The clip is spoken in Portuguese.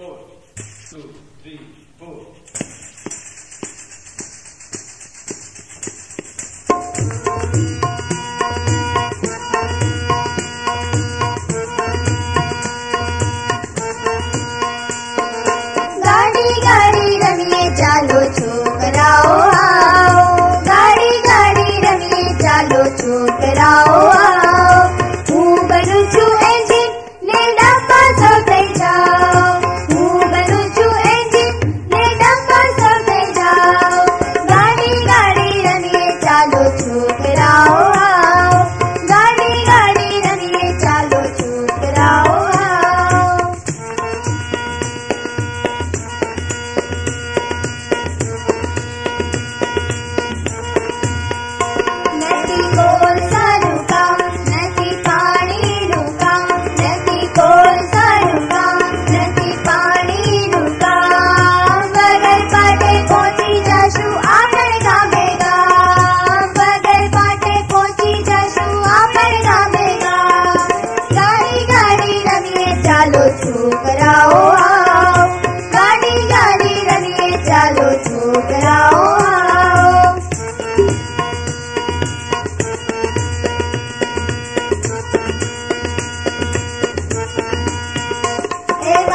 four. Two, three, four.